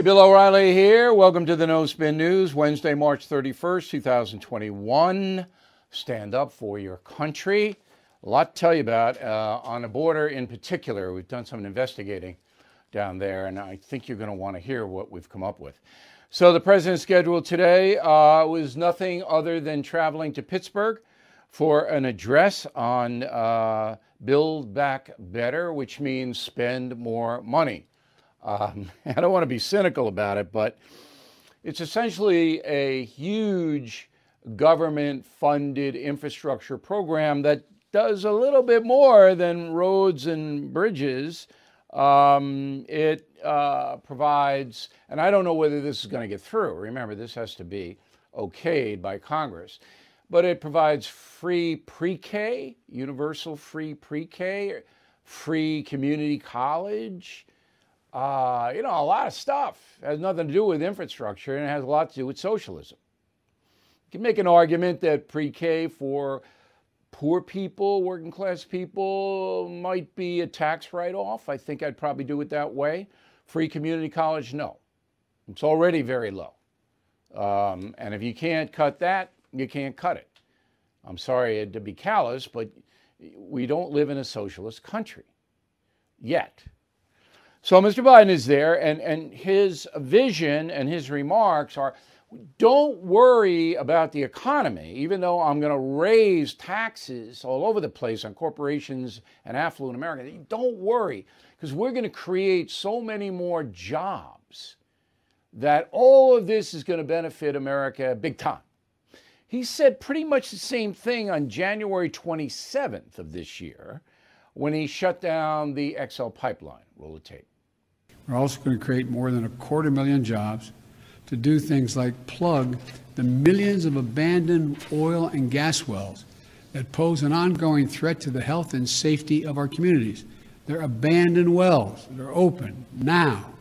Hey, Bill O'Reilly here. Welcome to the No Spin News, Wednesday, March 31st, 2021. Stand up for your country. A lot to tell you about uh, on the border in particular. We've done some investigating down there, and I think you're going to want to hear what we've come up with. So, the president's schedule today uh, was nothing other than traveling to Pittsburgh for an address on uh, Build Back Better, which means spend more money. Um, I don't want to be cynical about it, but it's essentially a huge government funded infrastructure program that does a little bit more than roads and bridges. Um, it uh, provides, and I don't know whether this is going to get through. Remember, this has to be okayed by Congress, but it provides free pre K, universal free pre K, free community college uh, you know, a lot of stuff it has nothing to do with infrastructure and it has a lot to do with socialism. You can make an argument that pre K for poor people, working class people, might be a tax write off. I think I'd probably do it that way. Free community college, no. It's already very low. Um, and if you can't cut that, you can't cut it. I'm sorry to be callous, but we don't live in a socialist country yet. So Mr. Biden is there, and, and his vision and his remarks are don't worry about the economy, even though I'm going to raise taxes all over the place on corporations and affluent Americans. Don't worry, because we're going to create so many more jobs that all of this is going to benefit America big time. He said pretty much the same thing on January 27th of this year when he shut down the XL pipeline. Roll the tape. We're also going to create more than a quarter million jobs to do things like plug the millions of abandoned oil and gas wells that pose an ongoing threat to the health and safety of our communities. They're abandoned wells. They're open now.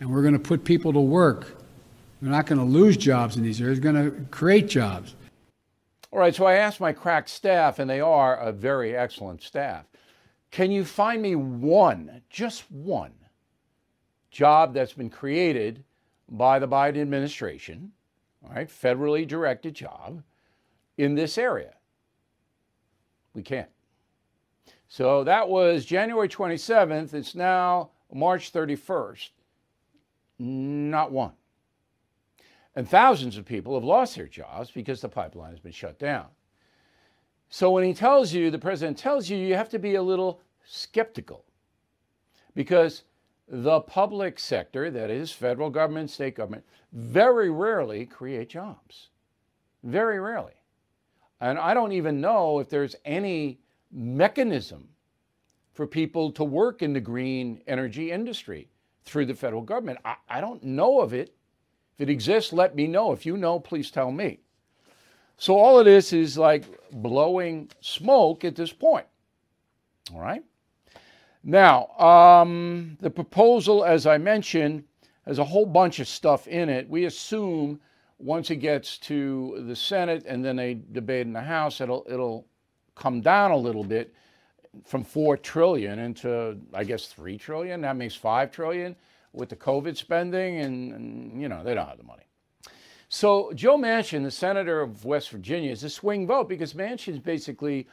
And we're going to put people to work. We're not going to lose jobs in these areas. We're going to create jobs. All right, so I asked my crack staff, and they are a very excellent staff. Can you find me one, just one, job that's been created by the Biden administration, all right, federally directed job in this area. We can't. So that was January 27th. It's now March 31st. Not one. And thousands of people have lost their jobs because the pipeline has been shut down. So when he tells you, the president tells you, you have to be a little skeptical because the public sector, that is, federal government, state government, very rarely create jobs. Very rarely. And I don't even know if there's any mechanism for people to work in the green energy industry through the federal government. I, I, don't know of it. If it exists, let me know. If you know, please tell me. So all of this is like blowing smoke at this point. All right? Now, um, the proposal, as I mentioned, has a whole bunch of stuff in it. We assume once it gets to the Senate and then they debate in the House, it'll it'll come down a little bit from four trillion into I guess three trillion. That makes five trillion with the COVID spending, and, and you know they don't have the money. So Joe Manchin, the senator of West Virginia, is a swing vote because Manchin's basically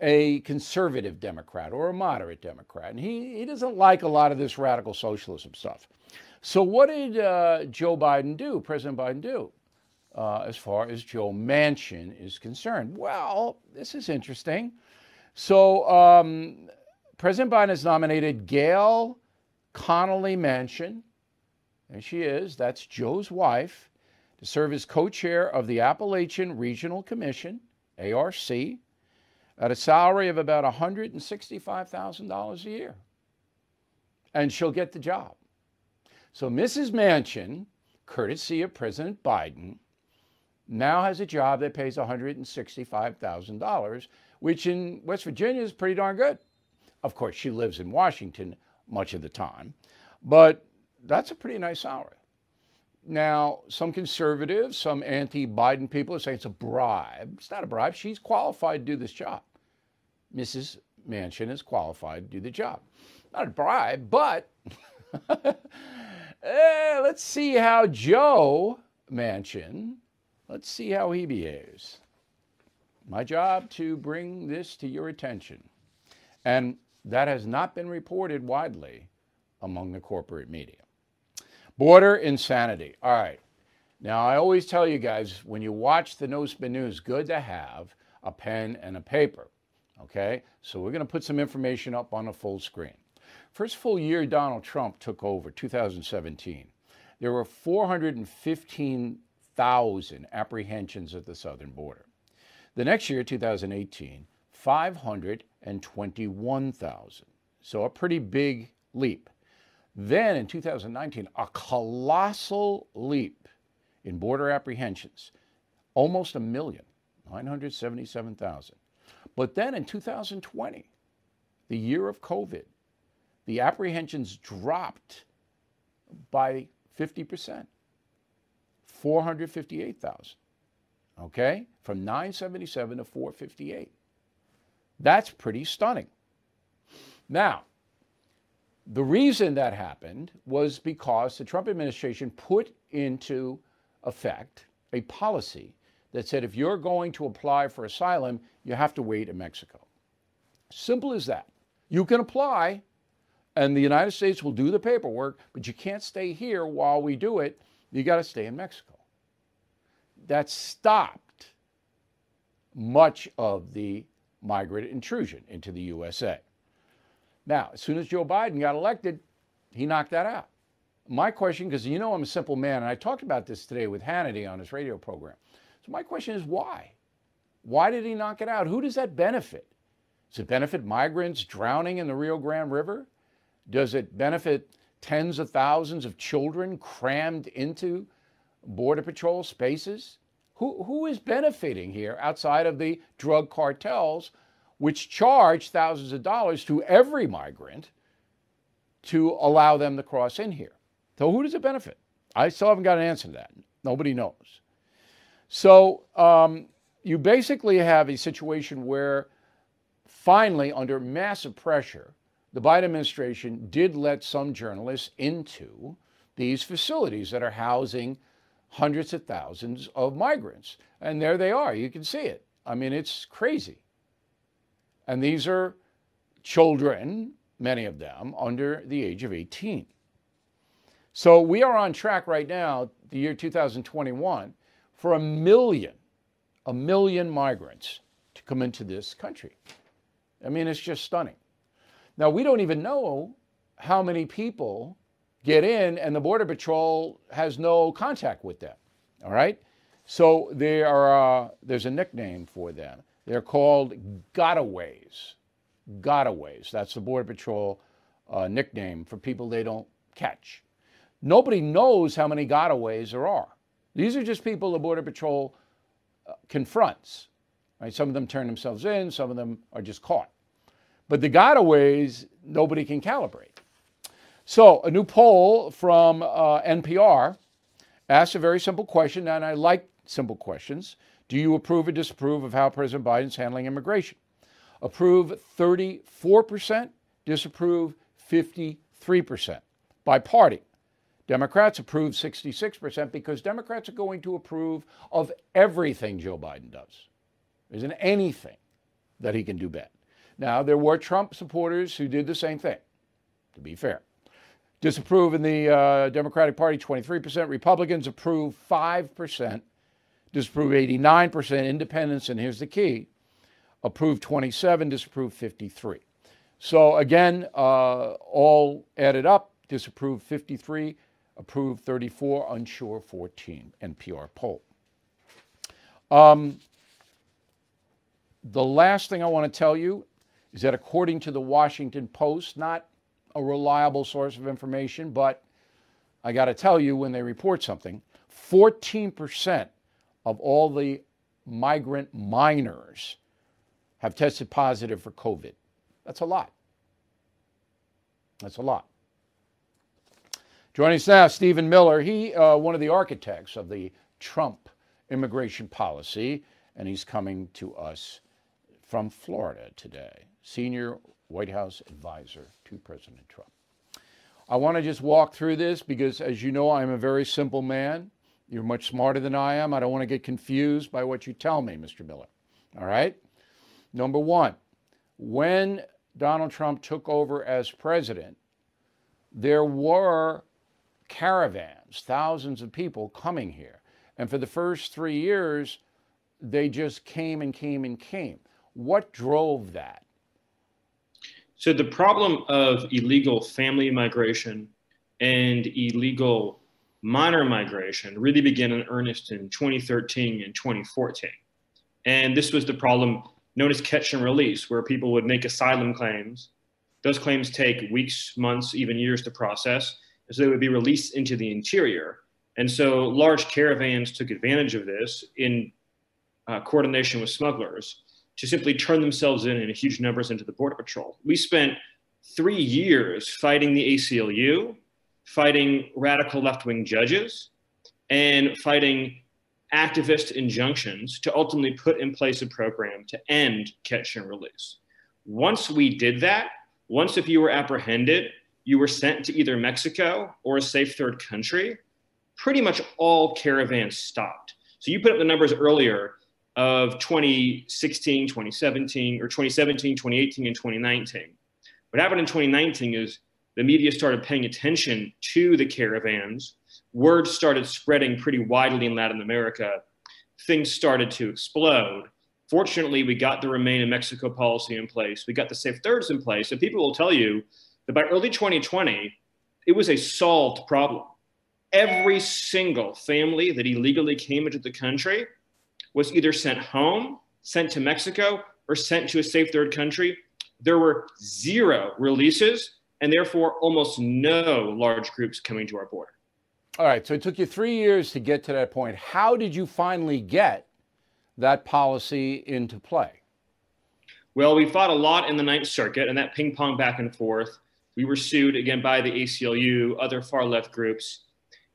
a conservative Democrat or a moderate Democrat. And he, he doesn't like a lot of this radical socialism stuff. So, what did uh, Joe Biden do, President Biden do, uh, as far as Joe Manchin is concerned? Well, this is interesting. So, um, President Biden has nominated Gayle Conelly Manchin. and she is. That's Joe's wife to serve as co chair of the Appalachian Regional Commission, ARC at a salary of about $165,000 a year. And she'll get the job. So Mrs. Manchin, courtesy of President Biden, now has a job that pays $165,000, which in West Virginia is pretty darn good. Of course, she lives in Washington much of the time, but that's a pretty nice salary. Now, some conservatives, some anti Biden people are saying it's a bribe. It's not a bribe. She's qualified to do this job. Mrs. Manchin is qualified to do the job. Not a bribe, but Eh, let's see how Joe Manchin, let's see how he behaves. My job to bring this to your attention. And that has not been reported widely among the corporate media. Border insanity. All right. Now, I always tell you guys when you watch the No Spin News, good to have a pen and a paper. Okay? So we're going to put some information up on the full screen. First full year Donald Trump took over, 2017, there were 415,000 apprehensions at the southern border. The next year, 2018, 521,000. So a pretty big leap. Then in 2019, a colossal leap in border apprehensions, almost a million, 977,000. But then in 2020, the year of COVID, the apprehensions dropped by 50%, 458,000. Okay? From 977 to 458. That's pretty stunning. Now, the reason that happened was because the Trump administration put into effect a policy that said if you're going to apply for asylum, you have to wait in Mexico. Simple as that. You can apply, and the United States will do the paperwork, but you can't stay here while we do it. You got to stay in Mexico. That stopped much of the migrant intrusion into the USA. Now, as soon as Joe Biden got elected, he knocked that out. My question, because you know I'm a simple man, and I talked about this today with Hannity on his radio program. So my question is why? Why did he knock it out? Who does that benefit? Does it benefit migrants drowning in the Rio Grande River? Does it benefit tens of thousands of children crammed into Border Patrol spaces? Who, who is benefiting here outside of the drug cartels, which charge thousands of dollars to every migrant to allow them to cross in here? So, who does it benefit? I still haven't got an answer to that. Nobody knows. So, um, you basically have a situation where finally, under massive pressure, the Biden administration did let some journalists into these facilities that are housing hundreds of thousands of migrants. And there they are. You can see it. I mean, it's crazy. And these are children, many of them under the age of 18. So we are on track right now, the year 2021, for a million, a million migrants to come into this country. I mean, it's just stunning. Now, we don't even know how many people get in and the Border Patrol has no contact with them. All right? So there are, uh, there's a nickname for them. They're called gotaways. Gotaways. That's the Border Patrol uh, nickname for people they don't catch. Nobody knows how many gotaways there are. These are just people the Border Patrol uh, confronts. Right? Some of them turn themselves in, some of them are just caught. But the gotaways, nobody can calibrate. So, a new poll from uh, NPR asks a very simple question, and I like simple questions. Do you approve or disapprove of how President Biden's handling immigration? Approve 34%, disapprove 53%. By party, Democrats approve 66% because Democrats are going to approve of everything Joe Biden does. There isn't anything that he can do bad. Now, there were Trump supporters who did the same thing, to be fair. Disapprove in the uh, Democratic Party 23%, Republicans approve 5%, disapprove 89%, independents, and here's the key approve 27, disapprove 53. So again, uh, all added up, disapprove 53, approve 34, unsure 14, NPR poll. Um, the last thing I want to tell you is that according to the Washington Post, not a reliable source of information, but I got to tell you when they report something, 14% of all the migrant minors have tested positive for COVID. That's a lot. That's a lot. Joining us now, Stephen Miller. He, uh, one of the architects of the Trump immigration policy, and he's coming to us from Florida today senior White House advisor to President Trump. I want to just walk through this because, as you know, I'm a very simple man. You're much smarter than I am. I don't want to get confused by what you tell me, Mr. Miller. All right? Number one, when Donald Trump took over as president, there were caravans, thousands of people coming here. And for the first three years, they just came and came and came. What drove that? So, the problem of illegal family migration and illegal minor migration really began in earnest in 2013 and 2014. And this was the problem known as catch and release, where people would make asylum claims. Those claims take weeks, months, even years to process. And so they would be released into the interior. And so large caravans took advantage of this in uh, coordination with smugglers to simply turn themselves in in huge numbers into the Border Patrol. We spent three years fighting the ACLU, fighting radical left wing judges, and fighting activist injunctions to ultimately put in place a program to end catch and release. Once we did that, once if you were apprehended, you were sent to either Mexico or a safe third country, pretty much all caravans stopped. So you put up the numbers earlier of 2016, 2017, or 2017, 2018, and 2019. What happened in 2019 is the media started paying attention to the caravans. Word started spreading pretty widely in Latin America. Things started to explode. Fortunately, we got the Remain in Mexico policy in place. We got the Safe Thirds in place. And people will tell you that by early 2020, it was a solved problem. Every single family that illegally came into the country was either sent home, sent to Mexico, or sent to a safe third country. There were zero releases and therefore almost no large groups coming to our border. All right, so it took you three years to get to that point. How did you finally get that policy into play? Well, we fought a lot in the Ninth Circuit, and that ping pong back and forth. We were sued again by the ACLU, other far left groups,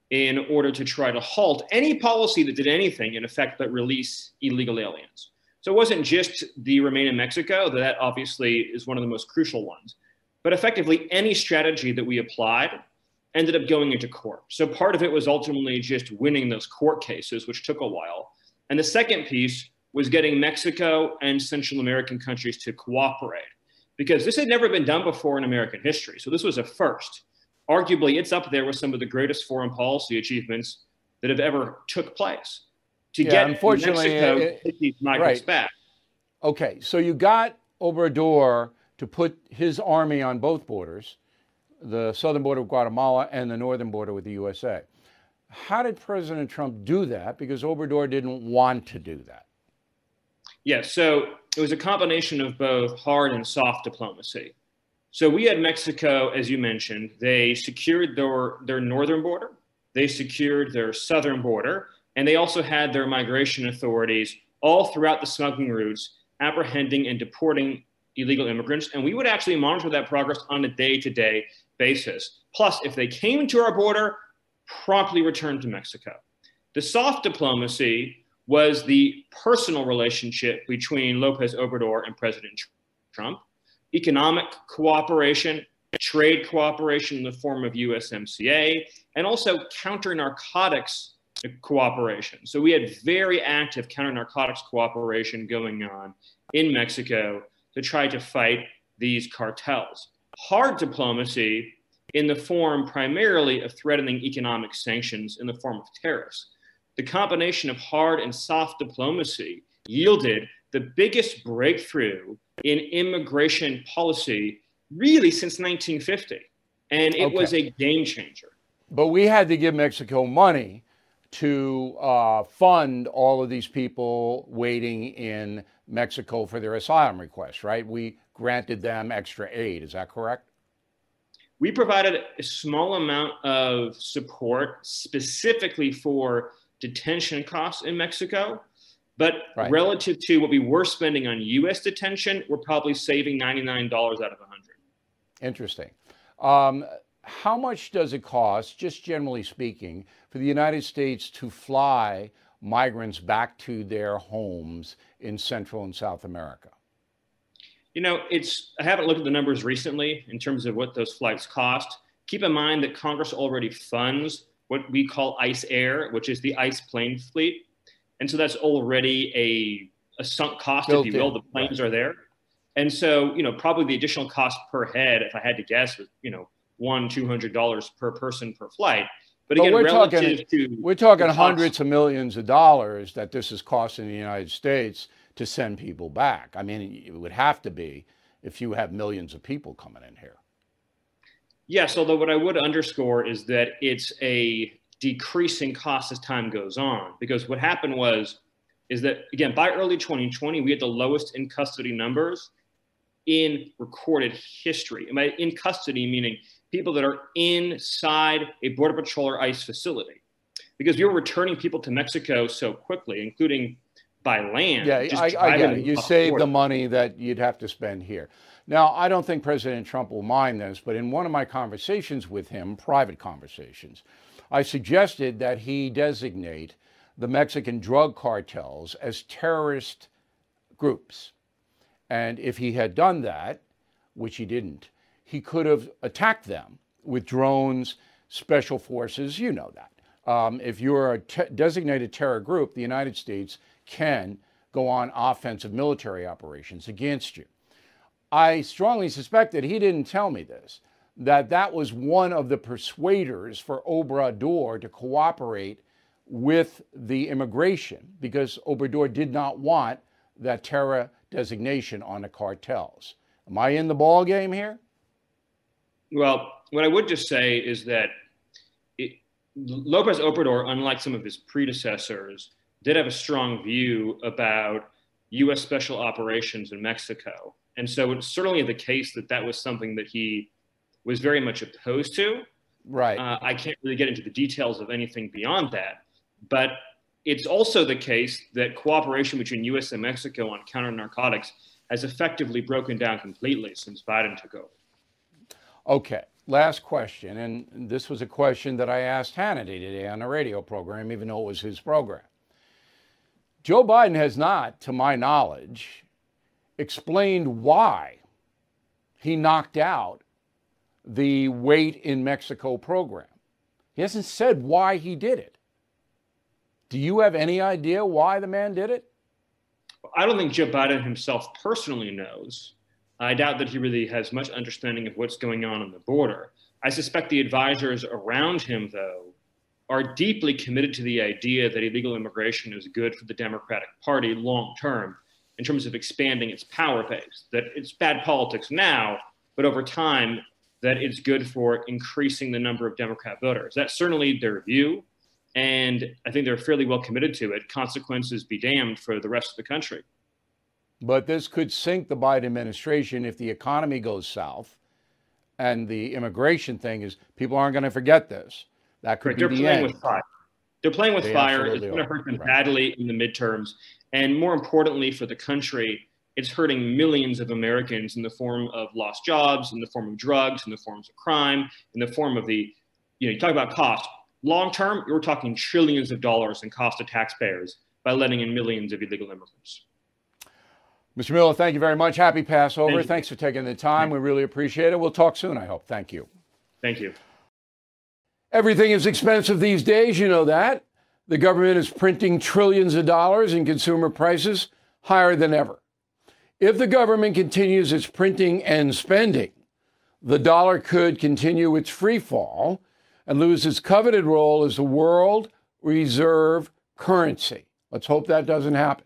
in order to try to halt any policy that did anything, in effect, but release illegal aliens. So it wasn't just the Remain in Mexico, that obviously is one of the most crucial ones, but effectively any strategy that we applied ended up going into court. So part of it was ultimately just winning those court cases, which took a while. And the second piece was getting Mexico and Central American countries to cooperate because this had never been done before in American history. So this was a first arguably it's up there with some of the greatest foreign policy achievements that have ever took place. To yeah, get unfortunately, Mexico it, it, these migrants right. back. Okay, so you got Obrador to put his army on both borders, the southern border of Guatemala and the northern border with the USA. How did President Trump do that? Because Obrador didn't want to do that. Yes, yeah, so it was a combination of both hard and soft diplomacy. So we had Mexico, as you mentioned, they secured their, their northern border, they secured their southern border, and they also had their migration authorities all throughout the smuggling routes apprehending and deporting illegal immigrants. And we would actually monitor that progress on a day to day basis. Plus, if they came to our border, promptly return to Mexico. The soft diplomacy was the personal relationship between Lopez Obrador and President Trump economic cooperation, trade cooperation in the form of USMCA, and also counter narcotics cooperation. So we had very active counter narcotics cooperation going on in Mexico to try to fight these cartels. Hard diplomacy in the form primarily of threatening economic sanctions in the form of tariffs. The combination of hard and soft diplomacy yielded the biggest breakthrough in immigration policy really since 1950. And it okay. was a game changer. But we had to give Mexico money to uh, fund all of these people waiting in Mexico for their asylum requests, right? We granted them extra aid. Is that correct? We provided a small amount of support specifically for detention costs in Mexico but right. relative to what we were spending on U.S. detention, we're probably saving $99 out of 100. Interesting. Um, how much does it cost, just generally speaking, for the United States to fly migrants back to their homes in Central and South America? You know, it's I haven't looked at the numbers recently in terms of what those flights cost. keep in mind that Congress already funds what we call ICE Air, which is the ICE plane fleet. And so that's already a, a sunk cost, Built if you will. In. The planes right. are there. And so, you know, probably the additional cost per head, if I had to guess, was, you know, one, two hundred dollars per person per flight. But, but we're talking, we're talking hundreds of millions of dollars that this is costing the United States to send people back. I mean, it would have to be if you have millions of people coming in here. Yes, although what I would underscore is that it's a decreasing cost as time goes on. Because what happened was, is that again, by early 2020, we had the lowest in custody numbers in recorded history. And by in custody, meaning people that are inside a Border Patrol or ICE facility. Because we were returning people to Mexico so quickly, including by land. Yeah, I, I, get it. You save the money that you'd have to spend here. Now, I don't think President Trump will mind this, but in one of my conversations with him, private conversations, I suggested that he designate the Mexican drug cartels as terrorist groups. And if he had done that, which he didn't, he could have attacked them with drones, special forces, you know that. Um, if you're a te- designated terror group, the United States can go on offensive military operations against you. I strongly suspect that he didn't tell me this, that that was one of the persuaders for Obrador to cooperate with the immigration because Obrador did not want that terror designation on the cartels. Am I in the ball game here? Well, what I would just say is that it, Lopez Obrador, unlike some of his predecessors, did have a strong view about U.S. special operations in Mexico. And so it's certainly the case that that was something that he was very much opposed to. Right. Uh, I can't really get into the details of anything beyond that. But it's also the case that cooperation between U.S. and Mexico on counter narcotics has effectively broken down completely since Biden took over. Okay, last question. And this was a question that I asked Hannity today on a radio program, even though it was his program. Joe Biden has not, to my knowledge, explained why he knocked out the Wait in Mexico program. He hasn't said why he did it. Do you have any idea why the man did it? I don't think Joe Biden himself personally knows. I doubt that he really has much understanding of what's going on on the border. I suspect the advisors around him, though, are deeply committed to the idea that illegal immigration is good for the Democratic Party long term in terms of expanding its power base, that it's bad politics now, but over time, that it's good for increasing the number of Democrat voters. That's certainly their view. And I think they're fairly well committed to it. Consequences be damned for the rest of the country. But this could sink the Biden administration if the economy goes south and the immigration thing is people aren't going to forget this. That could right, be they're the playing end. with fire. They're playing with they fire. It's going to hurt them right. badly in the midterms. And more importantly for the country, it's hurting millions of Americans in the form of lost jobs, in the form of drugs, in the forms of crime, in the form of the, you know, you talk about cost. Long term, you're talking trillions of dollars in cost to taxpayers by letting in millions of illegal immigrants. Mr. Miller, thank you very much. Happy Passover. Thank Thanks for taking the time. We really appreciate it. We'll talk soon, I hope. Thank you. Thank you. Everything is expensive these days, you know that. The government is printing trillions of dollars and consumer prices higher than ever. If the government continues its printing and spending, the dollar could continue its free fall and lose its coveted role as the world reserve currency. Let's hope that doesn't happen.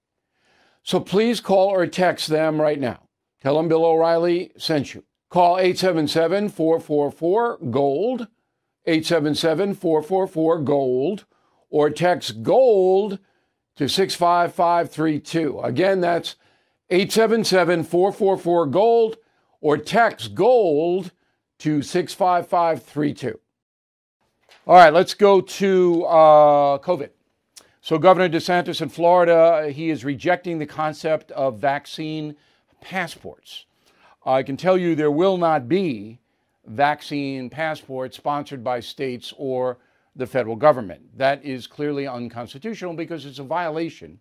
So please call or text them right now. Tell them Bill O'Reilly sent you. Call 877 444 GOLD, 877 444 GOLD, or text GOLD to 65532. Again, that's 877 444 GOLD, or text GOLD to 65532. All right, let's go to uh, COVID. So, Governor DeSantis in Florida, uh, he is rejecting the concept of vaccine passports. I can tell you there will not be vaccine passports sponsored by states or the federal government. That is clearly unconstitutional because it's a violation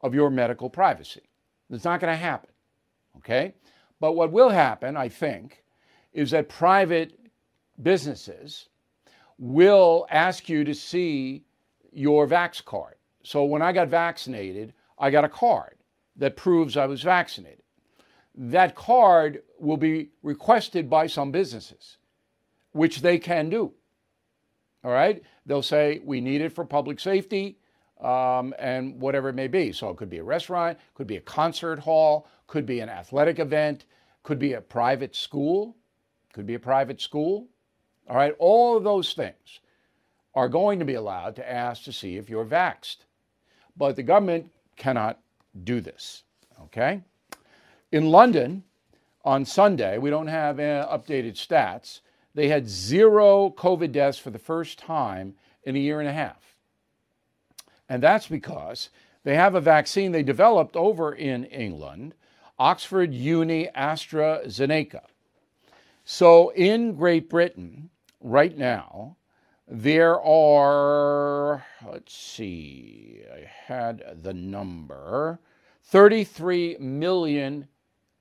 of your medical privacy. It's not going to happen. Okay? But what will happen, I think, is that private businesses will ask you to see your Vax card. So when I got vaccinated, I got a card that proves I was vaccinated. That card will be requested by some businesses, which they can do. All right? They'll say, we need it for public safety um, and whatever it may be. So it could be a restaurant, could be a concert hall, could be an athletic event, could be a private school, could be a private school. All right? All of those things are going to be allowed to ask to see if you're vaxxed. But the government cannot do this. Okay? In London, on Sunday, we don't have uh, updated stats, they had zero COVID deaths for the first time in a year and a half. And that's because they have a vaccine they developed over in England, Oxford Uni AstraZeneca. So in Great Britain, right now, there are, let's see, I had the number 33 million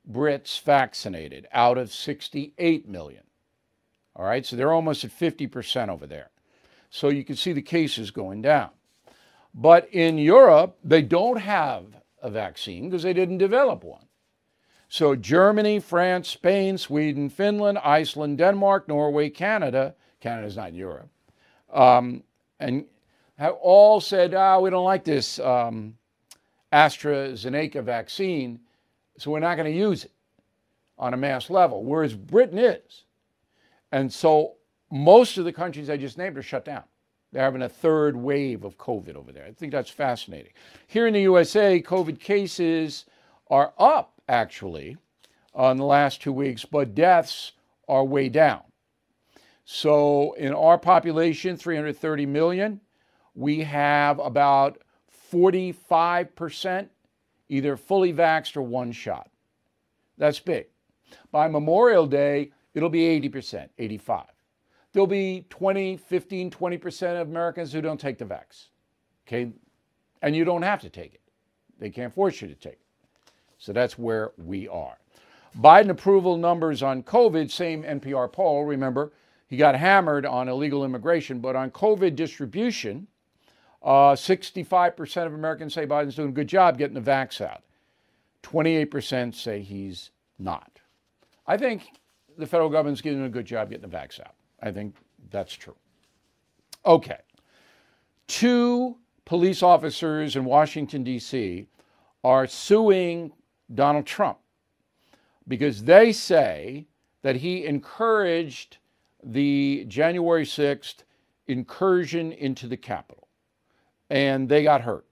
Brits vaccinated out of 68 million. All right, so they're almost at 50% over there. So you can see the cases going down. But in Europe, they don't have a vaccine because they didn't develop one. So Germany, France, Spain, Sweden, Finland, Iceland, Denmark, Norway, Canada, Canada's not Europe, um, and all said, ah, we don't like this um, AstraZeneca vaccine, so we're not going to use it on a mass level, whereas Britain is. And so most of the countries I just named are shut down. They're having a third wave of COVID over there. I think that's fascinating. Here in the USA, COVID cases are up actually on the last two weeks, but deaths are way down. So in our population, 330 million, we have about 45% either fully vaxxed or one shot. That's big. By Memorial Day, it'll be 80%, 85. There'll be 20, 15, 20% of Americans who don't take the vax. Okay? And you don't have to take it. They can't force you to take it. So that's where we are. Biden approval numbers on COVID, same NPR poll. Remember, he got hammered on illegal immigration, but on COVID distribution, uh, 65% of Americans say Biden's doing a good job getting the vax out. 28% say he's not. I think the federal government's doing a good job getting the vax out. I think that's true. Okay. Two police officers in Washington, D.C. are suing Donald Trump because they say that he encouraged the January 6th incursion into the Capitol. And they got hurt.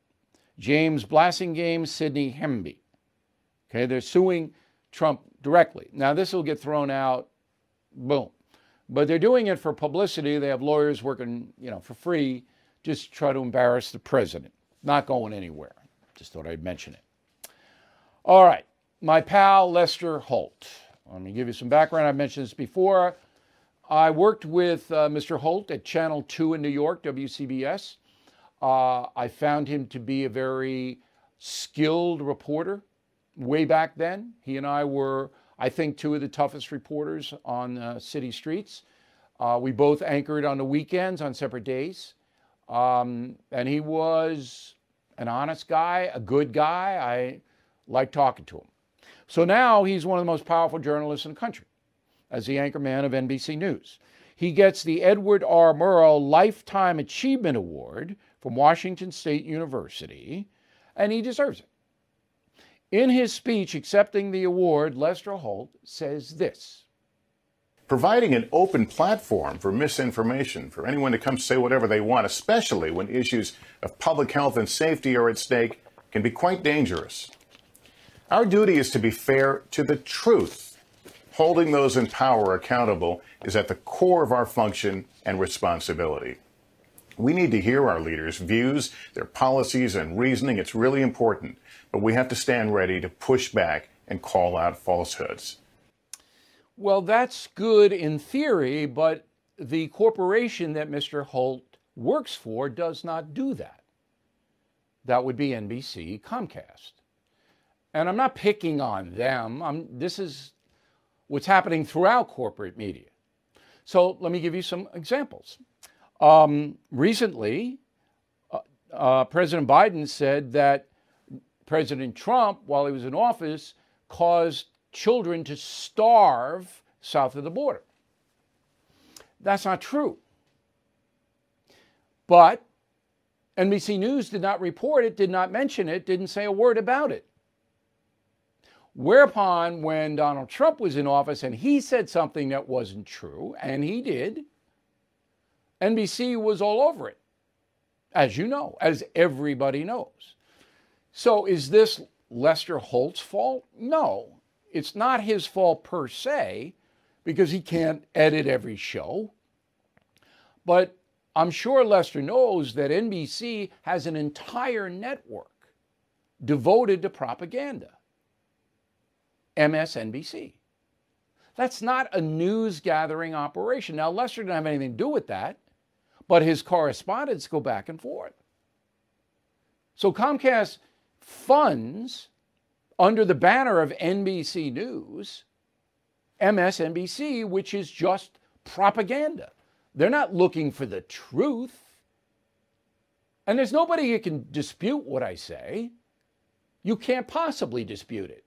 James Blassingame, Sidney Hemby. Okay, they're suing Trump directly. Now, this will get thrown out, boom. But they're doing it for publicity. They have lawyers working, you know, for free, just try to embarrass the president. Not going anywhere. Just thought I'd mention it. All right, my pal Lester Holt. Let me give you some background. I've mentioned this before. I worked with uh, Mr. Holt at Channel 2 in New York, WCBS. Uh, I found him to be a very skilled reporter way back then. He and I were, I think, two of the toughest reporters on uh, city streets. Uh, we both anchored on the weekends on separate days. Um, and he was an honest guy, a good guy. I liked talking to him. So now he's one of the most powerful journalists in the country as the anchorman of NBC News. He gets the Edward R. Murrow Lifetime Achievement Award from Washington State University, and he deserves it. In his speech accepting the award, Lester Holt says this Providing an open platform for misinformation, for anyone to come say whatever they want, especially when issues of public health and safety are at stake, can be quite dangerous. Our duty is to be fair to the truth Holding those in power accountable is at the core of our function and responsibility. We need to hear our leaders' views, their policies, and reasoning. It's really important, but we have to stand ready to push back and call out falsehoods. Well, that's good in theory, but the corporation that Mr. Holt works for does not do that. That would be NBC Comcast. And I'm not picking on them. I'm, this is what's happening throughout corporate media. So let me give you some examples. Um, recently, uh, uh, President Biden said that President Trump, while he was in office, caused children to starve south of the border. That's not true. But NBC News did not report it, did not mention it, didn't say a word about it. Whereupon, when Donald Trump was in office and he said something that wasn't true, and he did, NBC was all over it, as you know, as everybody knows. So is this Lester Holt's fault? No, it's not his fault per se, because he can't edit every show. But I'm sure Lester knows that NBC has an entire network devoted to propaganda MSNBC. That's not a news gathering operation. Now, Lester didn't have anything to do with that, but his correspondents go back and forth. So Comcast funds, under the banner of NBC News, MSNBC, which is just propaganda. They're not looking for the truth. And there's nobody who can dispute what I say. You can't possibly dispute it.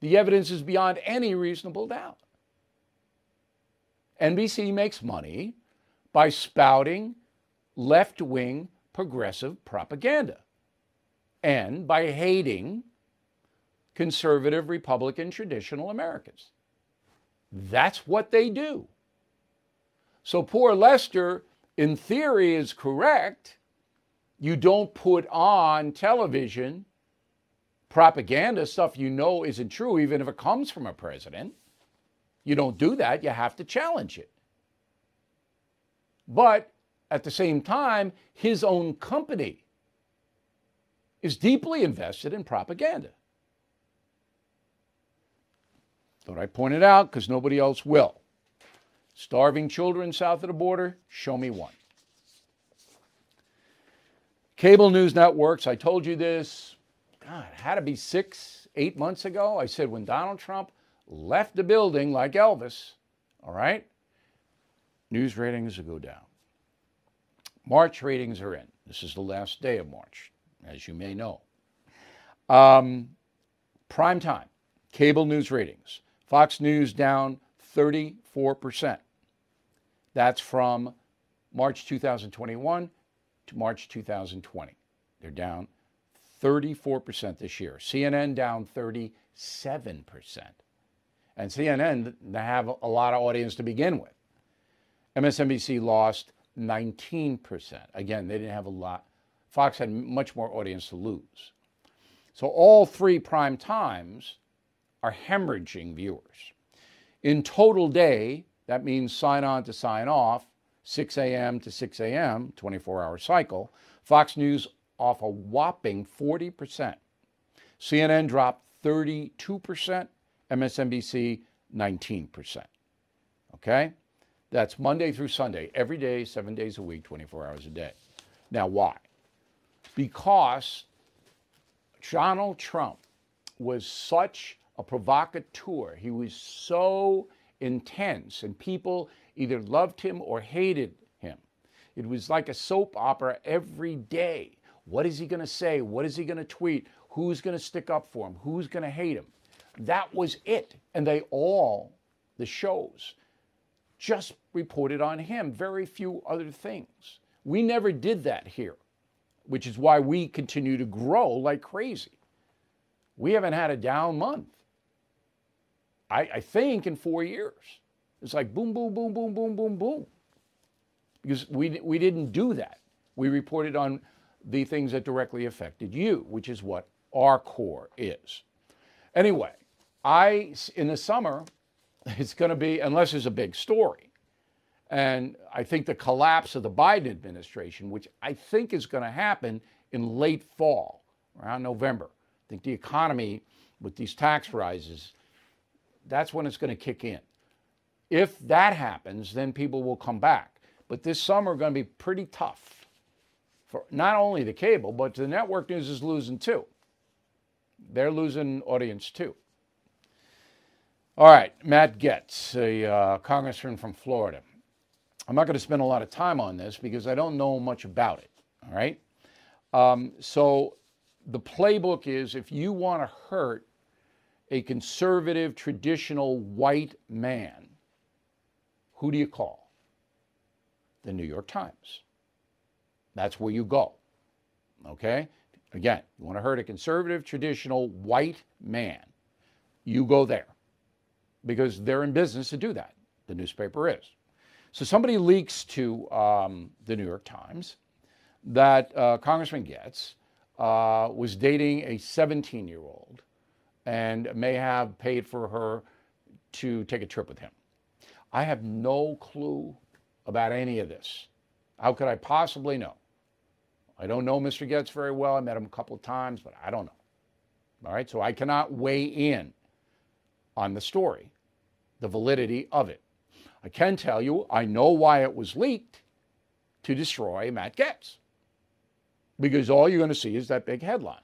The evidence is beyond any reasonable doubt. NBC makes money by spouting left wing progressive propaganda and by hating conservative Republican traditional Americans. That's what they do. So poor Lester, in theory, is correct. You don't put on television propaganda, stuff you know isn't true, even if it comes from a president. You don't do that, you have to challenge it. But at the same time, his own company is deeply invested in propaganda. Thought I pointed out because nobody else will. Starving children south of the border, show me one. Cable news networks, I told you this, God, had to be six, eight months ago. I said when Donald Trump left the building like Elvis, all right, news ratings will go down. March ratings are in. This is the last day of March, as you may know. Um, prime time, cable news ratings. Fox News down 34%. That's from March 2021 to March 2020. They're down 34% this year. CNN down 37%. And CNN, they have a lot of audience to begin with. MSNBC lost 19%. Again, they didn't have a lot. Fox had much more audience to lose. So all three prime times are hemorrhaging viewers. In total day, that means sign on to sign off, 6 a.m. to 6 a.m., 24 hour cycle. Fox News off a whopping 40%. CNN dropped 32%, MSNBC 19%. Okay? That's Monday through Sunday, every day, seven days a week, 24 hours a day. Now, why? Because Donald Trump was such a provocateur. He was so intense, and people either loved him or hated him. It was like a soap opera every day. What is he going to say? What is he going to tweet? Who's going to stick up for him? Who's going to hate him? That was it. And they all, the shows, just reported on him, very few other things. We never did that here, which is why we continue to grow like crazy. We haven't had a down month. I, I think in four years. It's like boom, boom, boom, boom, boom, boom, boom. Because we, we didn't do that. We reported on the things that directly affected you, which is what our core is. Anyway, I, in the summer, It's going to be, unless there's a big story. And I think the collapse of the Biden administration, which I think is going to happen in late fall, around November. I think the economy with these tax rises, that's when it's going to kick in. If that happens, then people will come back. But this summer going to be pretty tough for not only the cable, but the network news is losing too. They're losing audience too. All right, Matt Gaetz, a uh, congressman from Florida. I'm not going to spend a lot of time on this because I don't know much about it. All right. Um, so the playbook is if you want to hurt a conservative, traditional white man, who do you call? The New York Times. That's where you go. Okay? Again, you want to hurt a conservative, traditional white man, you go there because they're in business to do that. The newspaper is. So somebody leaks to um, the New York Times that uh, Congressman Gaetz uh, was dating a 17 year old and may have paid for her to take a trip with him. I have no clue about any of this. How could I possibly know? I don't know Mr. Gaetz very well. I met him a couple of times, but I don't know. All right, so I cannot weigh in on the story, the validity of it. I can tell you I know why it was leaked to destroy Matt Gaetz because all you're going to see is that big headline.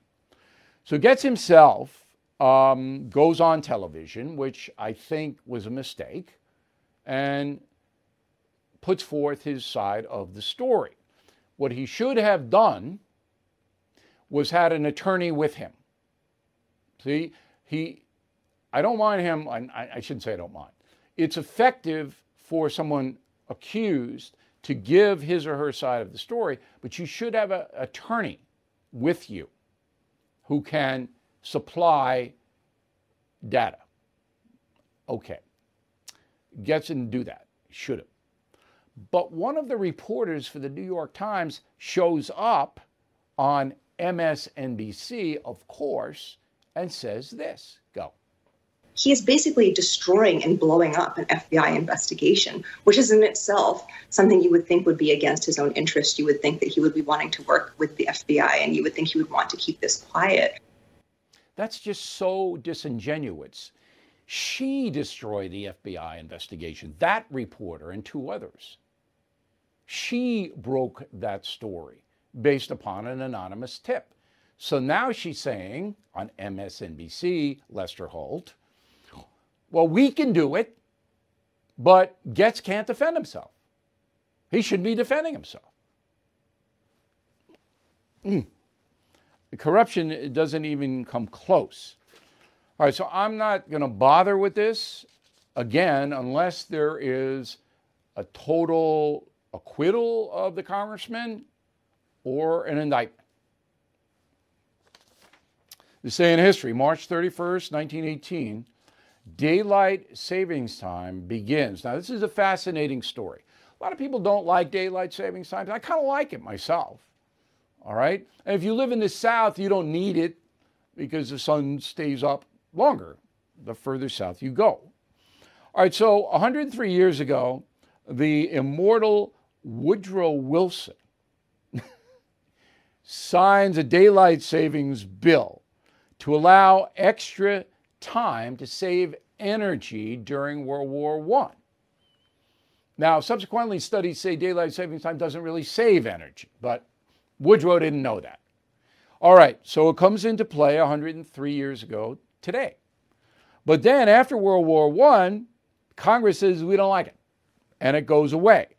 So Gaetz himself um, goes on television, which I think was a mistake, and puts forth his side of the story. What he should have done was had an attorney with him. See, he, I don't mind him, I, I shouldn't say I don't mind. It's effective for someone accused to give his or her side of the story, but you should have an attorney with you who can supply data. Okay. Gaetz didn't do that. Should have. But one of the reporters for the New York Times shows up on MSNBC, of course, and says this. Go he is basically destroying and blowing up an FBI investigation, which is in itself something you would think would be against his own interest. You would think that he would be wanting to work with the FBI and you would think he would want to keep this quiet. That's just so disingenuous. She destroyed the FBI investigation, that reporter and two others. She broke that story based upon an anonymous tip. So now she's saying on MSNBC, Lester Holt, well, we can do it, but Gaetz can't defend himself. He shouldn't be defending himself. Mm. Corruption doesn't even come close. All right, so I'm not going to bother with this again unless there is a total acquittal of the congressman or an indictment. This day in history, March 31st, 1918, daylight savings time begins. Now, this is a fascinating story. A lot of people don't like daylight savings time. I kind of like it myself. All right? And if you live in the South, you don't need it because the sun stays up longer the further south you go. All right, so 103 years ago, the immortal Woodrow Wilson signs a daylight savings bill to allow extra time to save energy during World War I. Now, subsequently, studies say daylight savings time doesn't really save energy, but Woodrow didn't know that. All right, so it comes into play 103 years ago today. But then after World War I, Congress says we don't like it, and it goes away.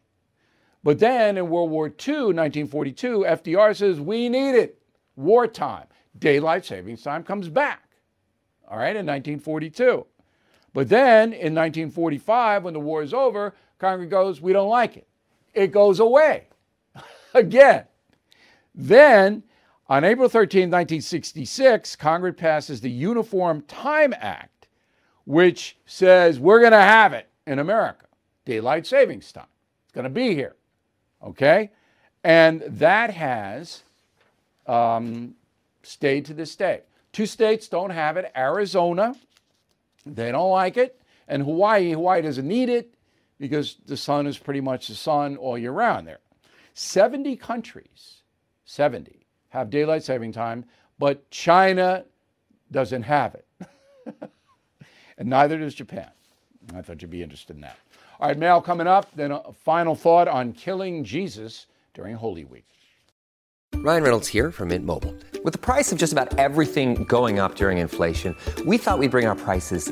But then in World War II, 1942, FDR says we need it. Wartime. Daylight savings time comes back all right, in 1942. But then in 1945, when the war is over, Congress goes, we don't like it. It goes away again. Then on April 13, 1966, Congress passes the Uniform Time Act, which says we're going to have it in America daylight savings time. It's going to be here. Okay? And that has um, stayed to this day. Two states don't have it Arizona, they don't like it, And Hawaii, Hawaii doesn't need it because the sun is pretty much the sun all year round there. 70 countries, 70, have daylight saving time, but China doesn't have it. and neither does Japan. I thought you'd be interested in that. All right, Mal coming up, then a final thought on killing Jesus during Holy Week. Ryan Reynolds here from Mint Mobile. With the price of just about everything going up during inflation, we thought we'd bring our prices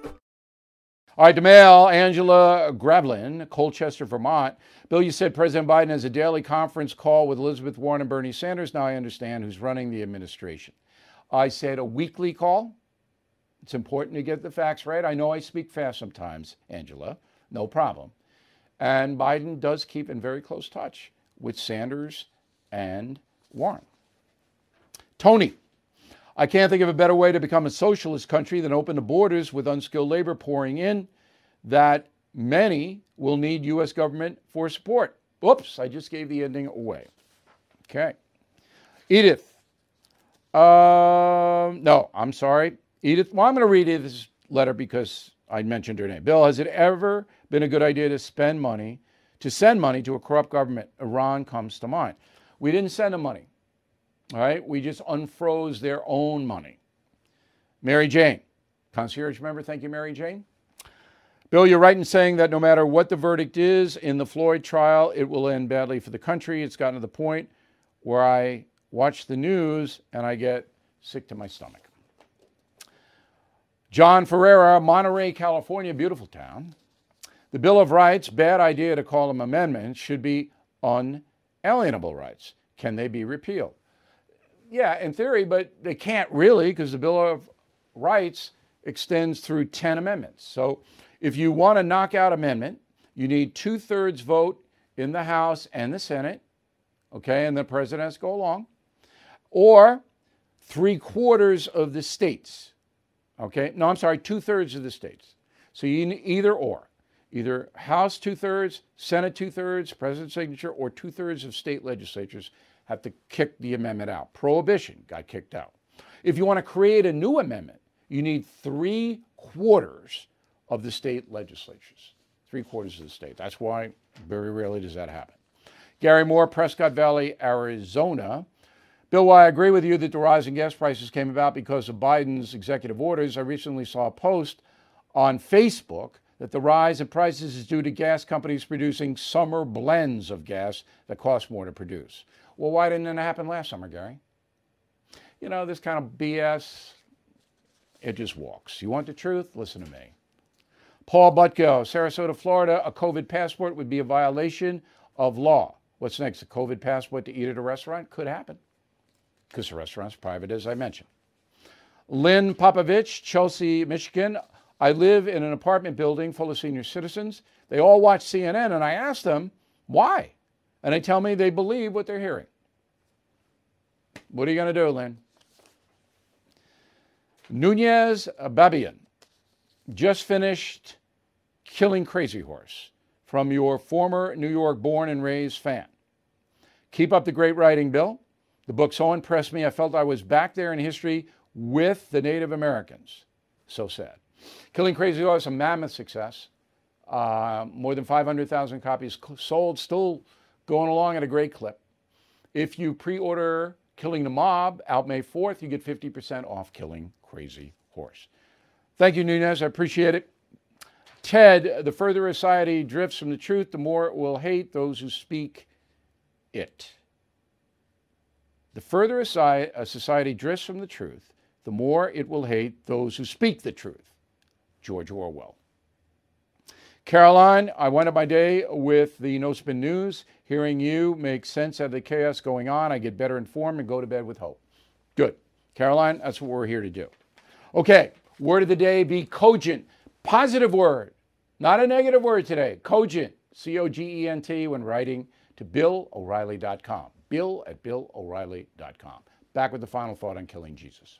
All right, DeMail, Angela Grablin, Colchester, Vermont. Bill, you said President Biden has a daily conference call with Elizabeth Warren and Bernie Sanders. Now I understand who's running the administration. I said a weekly call. It's important to get the facts right. I know I speak fast sometimes, Angela. No problem. And Biden does keep in very close touch with Sanders and Warren. Tony, I can't think of a better way to become a socialist country than open the borders with unskilled labor pouring in that many will need U.S. government for support. Oops, I just gave the ending away. Okay. Edith. Um, no, I'm sorry. Edith, well, I'm going to read Edith's letter because I mentioned her name. Bill, has it ever been a good idea to spend money, to send money to a corrupt government? Iran comes to mind. We didn't send them money. All right, we just unfroze their own money. Mary Jane, concierge member, thank you, Mary Jane. Bill, you're right in saying that no matter what the verdict is in the Floyd trial, it will end badly for the country. It's gotten to the point where I watch the news and I get sick to my stomach. John Ferreira, Monterey, California, beautiful town. The Bill of Rights, bad idea to call them amendments, should be unalienable rights. Can they be repealed? Yeah, in theory, but they can't really because the Bill of Rights extends through 10 amendments. So if you want a knockout amendment, you need two thirds vote in the House and the Senate, okay, and the president has to go along, or three quarters of the states, okay? No, I'm sorry, two thirds of the states. So you need either or, either House two thirds, Senate two thirds, president's signature, or two thirds of state legislatures have to kick the amendment out. Prohibition got kicked out. If you want to create a new amendment, you need three quarters of the state legislatures. Three quarters of the state. That's why very rarely does that happen. Gary Moore, Prescott Valley, Arizona. Bill, while I agree with you that the rise in gas prices came about because of Biden's executive orders, I recently saw a post on Facebook that the rise in prices is due to gas companies producing summer blends of gas that cost more to produce. Well, why didn't it happen last summer, Gary? You know, this kind of BS, it just walks. You want the truth? Listen to me. Paul Butko, Sarasota, Florida, a COVID passport would be a violation of law. What's next? A COVID passport to eat at a restaurant? Could happen because the restaurant's private, as I mentioned. Lynn Popovich, Chelsea, Michigan. I live in an apartment building full of senior citizens. They all watch CNN, and I ask them why. And they tell me they believe what they're hearing. What are you going to do, Lynn? Nunez Babian just finished Killing Crazy Horse from your former New York born and raised fan. Keep up the great writing, Bill. The book so impressed me, I felt I was back there in history with the Native Americans. So sad. Killing Crazy Horse, a mammoth success. Uh, more than 500,000 copies sold, still going along at a great clip. If you pre order Killing the Mob out May 4th, you get 50% off Killing Crazy Horse. Thank you, Nunez. I appreciate it. Ted, the further a society drifts from the truth, the more it will hate those who speak it. The further a society drifts from the truth, the more it will hate those who speak the truth. George Orwell. Caroline, I went up my day with the No Spin News. Hearing you makes sense of the chaos going on. I get better informed and go to bed with hope. Good. Caroline, that's what we're here to do. Okay, word of the day be cogent. Positive word, not a negative word today. Cogent, C O G E N T, when writing to BillO'Reilly.com. Bill at BillO'Reilly.com. Back with the final thought on killing Jesus.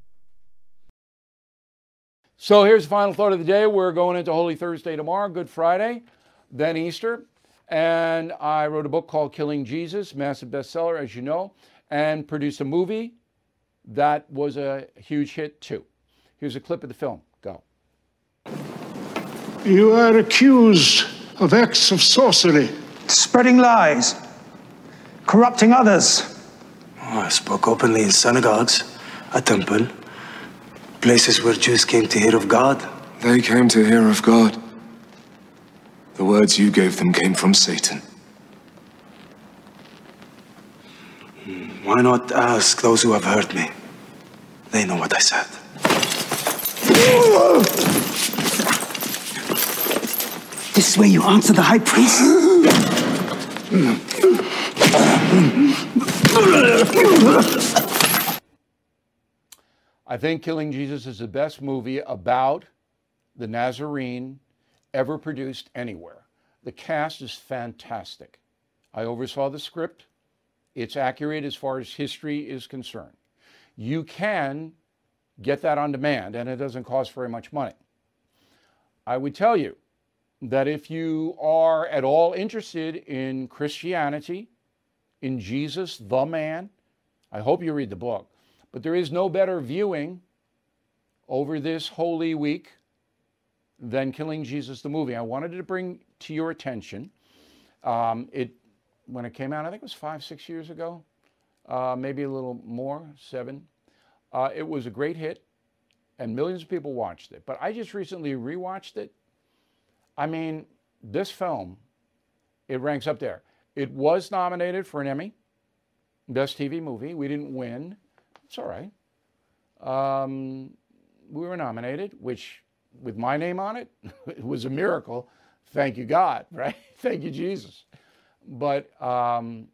So here's the final thought of the day. We're going into Holy Thursday tomorrow, Good Friday, then Easter. And I wrote a book called Killing Jesus, massive bestseller, as you know, and produced a movie that was a huge hit too. Here's a clip of the film. Go. You are accused of acts of sorcery. Spreading lies, corrupting others. Oh, I spoke openly in synagogues, a temple, places where Jews came to hear of God. They came to hear of God. The words you gave them came from Satan. Hmm, why not ask those who have heard me? They know what I said. This is where you answer the high priest? I think Killing Jesus is the best movie about the Nazarene ever produced anywhere. The cast is fantastic. I oversaw the script. It's accurate as far as history is concerned. You can get that on demand, and it doesn't cost very much money. I would tell you that if you are at all interested in Christianity, in Jesus, the man, I hope you read the book. But there is no better viewing over this Holy Week than Killing Jesus, the movie. I wanted to bring to your attention. Um, it when it came out, I think it was five, six years ago, uh, maybe a little more, seven. Uh, it was a great hit, and millions of people watched it. But I just recently rewatched it. I mean, this film, it ranks up there. It was nominated for an Emmy, Best TV Movie. We didn't win. It's all right. Um, we were nominated, which with my name on it, it was a miracle. Thank you, God, right? Thank you, Jesus. But um,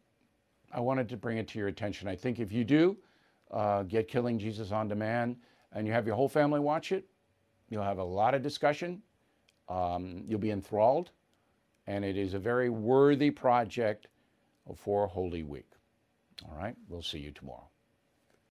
I wanted to bring it to your attention. I think if you do uh, get Killing Jesus on demand and you have your whole family watch it, you'll have a lot of discussion. Um, you'll be enthralled. And it is a very worthy project for Holy Week. All right, we'll see you tomorrow.